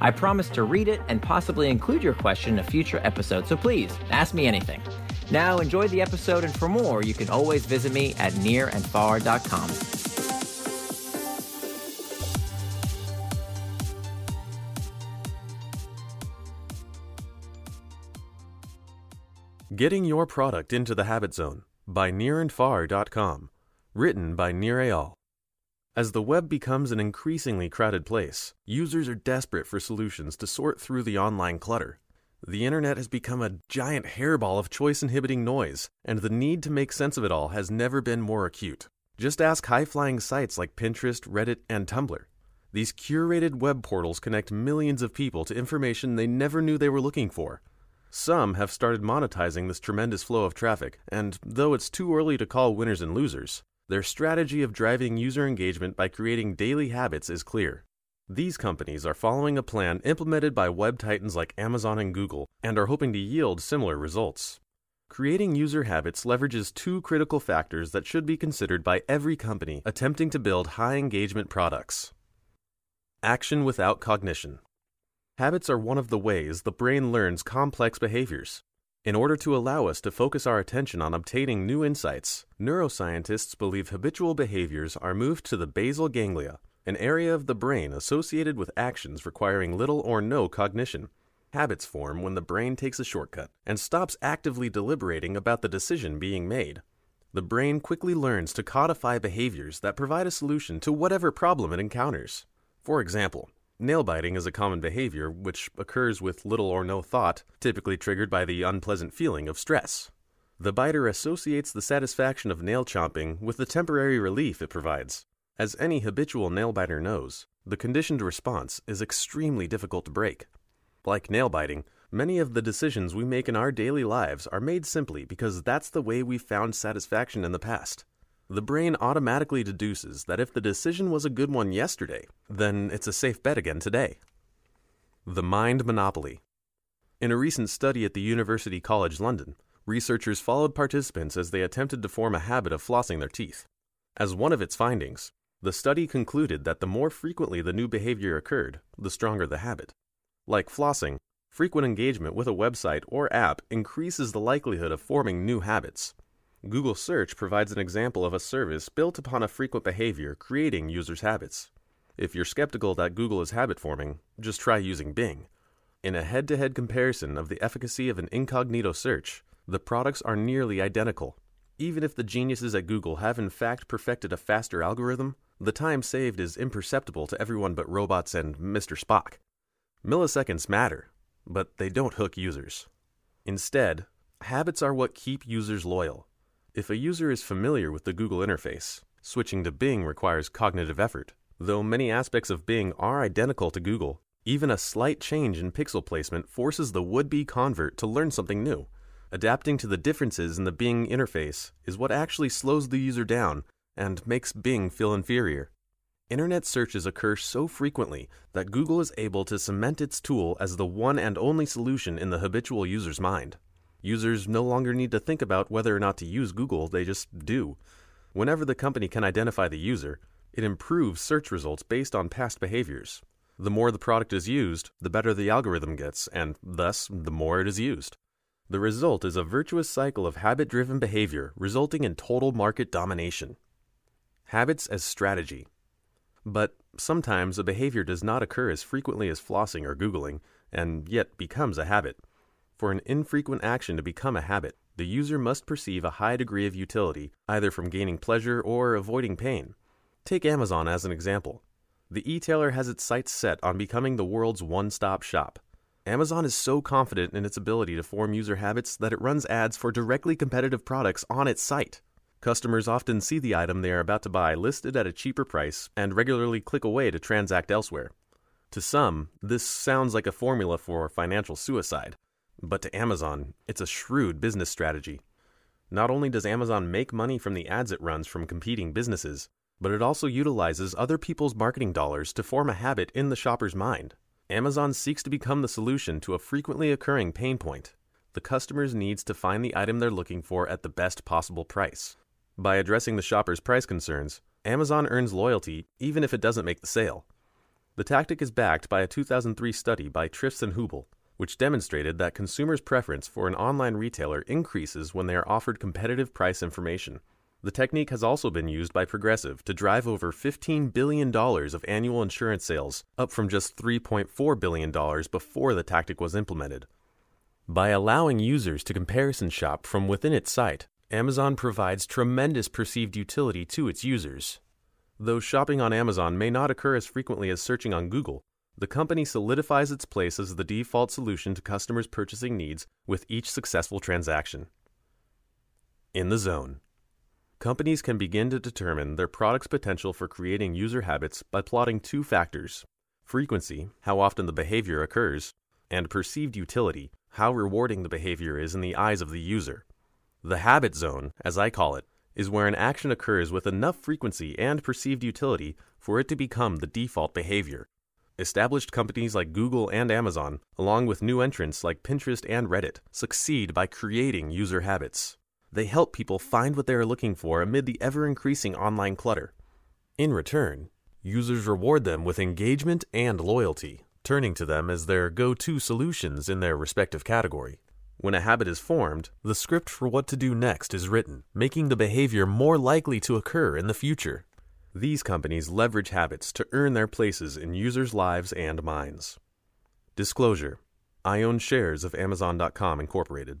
I promise to read it and possibly include your question in a future episode, so please ask me anything. Now, enjoy the episode, and for more, you can always visit me at nirandfar.com. Getting Your Product into the Habit Zone by nirandfar.com. Written by Nir Eyal. As the web becomes an increasingly crowded place, users are desperate for solutions to sort through the online clutter. The internet has become a giant hairball of choice inhibiting noise, and the need to make sense of it all has never been more acute. Just ask high flying sites like Pinterest, Reddit, and Tumblr. These curated web portals connect millions of people to information they never knew they were looking for. Some have started monetizing this tremendous flow of traffic, and though it's too early to call winners and losers, their strategy of driving user engagement by creating daily habits is clear. These companies are following a plan implemented by web titans like Amazon and Google and are hoping to yield similar results. Creating user habits leverages two critical factors that should be considered by every company attempting to build high engagement products action without cognition. Habits are one of the ways the brain learns complex behaviors. In order to allow us to focus our attention on obtaining new insights, neuroscientists believe habitual behaviors are moved to the basal ganglia, an area of the brain associated with actions requiring little or no cognition. Habits form when the brain takes a shortcut and stops actively deliberating about the decision being made. The brain quickly learns to codify behaviors that provide a solution to whatever problem it encounters. For example, Nail biting is a common behavior which occurs with little or no thought, typically triggered by the unpleasant feeling of stress. The biter associates the satisfaction of nail chomping with the temporary relief it provides. As any habitual nail biter knows, the conditioned response is extremely difficult to break. Like nail biting, many of the decisions we make in our daily lives are made simply because that's the way we found satisfaction in the past. The brain automatically deduces that if the decision was a good one yesterday, then it's a safe bet again today. The Mind Monopoly. In a recent study at the University College London, researchers followed participants as they attempted to form a habit of flossing their teeth. As one of its findings, the study concluded that the more frequently the new behavior occurred, the stronger the habit. Like flossing, frequent engagement with a website or app increases the likelihood of forming new habits. Google Search provides an example of a service built upon a frequent behavior creating users' habits. If you're skeptical that Google is habit forming, just try using Bing. In a head to head comparison of the efficacy of an incognito search, the products are nearly identical. Even if the geniuses at Google have in fact perfected a faster algorithm, the time saved is imperceptible to everyone but robots and Mr. Spock. Milliseconds matter, but they don't hook users. Instead, habits are what keep users loyal. If a user is familiar with the Google interface, switching to Bing requires cognitive effort. Though many aspects of Bing are identical to Google, even a slight change in pixel placement forces the would be convert to learn something new. Adapting to the differences in the Bing interface is what actually slows the user down and makes Bing feel inferior. Internet searches occur so frequently that Google is able to cement its tool as the one and only solution in the habitual user's mind. Users no longer need to think about whether or not to use Google, they just do. Whenever the company can identify the user, it improves search results based on past behaviors. The more the product is used, the better the algorithm gets, and thus, the more it is used. The result is a virtuous cycle of habit driven behavior resulting in total market domination. Habits as strategy. But sometimes a behavior does not occur as frequently as flossing or Googling, and yet becomes a habit. For an infrequent action to become a habit, the user must perceive a high degree of utility, either from gaining pleasure or avoiding pain. Take Amazon as an example. The e-tailer has its sights set on becoming the world's one-stop shop. Amazon is so confident in its ability to form user habits that it runs ads for directly competitive products on its site. Customers often see the item they are about to buy listed at a cheaper price and regularly click away to transact elsewhere. To some, this sounds like a formula for financial suicide, But to Amazon, it's a shrewd business strategy. Not only does Amazon make money from the ads it runs from competing businesses, but it also utilizes other people's marketing dollars to form a habit in the shopper's mind. Amazon seeks to become the solution to a frequently occurring pain point the customer's needs to find the item they're looking for at the best possible price. By addressing the shopper's price concerns, Amazon earns loyalty even if it doesn't make the sale. The tactic is backed by a 2003 study by Trifts and Häubl, which demonstrated that consumers' preference for an online retailer increases when they are offered competitive price information. The technique has also been used by Progressive to drive over $15 billion of annual insurance sales, up from just $3.4 billion before the tactic was implemented. By allowing users to comparison shop from within its site, Amazon provides tremendous perceived utility to its users. Though shopping on Amazon may not occur as frequently as searching on Google, the company solidifies its place as the default solution to customers' purchasing needs with each successful transaction. In the zone. Companies can begin to determine their product's potential for creating user habits by plotting two factors frequency, how often the behavior occurs, and perceived utility, how rewarding the behavior is in the eyes of the user. The habit zone, as I call it, is where an action occurs with enough frequency and perceived utility for it to become the default behavior. Established companies like Google and Amazon, along with new entrants like Pinterest and Reddit, succeed by creating user habits. They help people find what they are looking for amid the ever increasing online clutter. In return, users reward them with engagement and loyalty, turning to them as their go to solutions in their respective category. When a habit is formed, the script for what to do next is written, making the behavior more likely to occur in the future. These companies leverage habits to earn their places in users' lives and minds. Disclosure I own shares of Amazon.com Incorporated.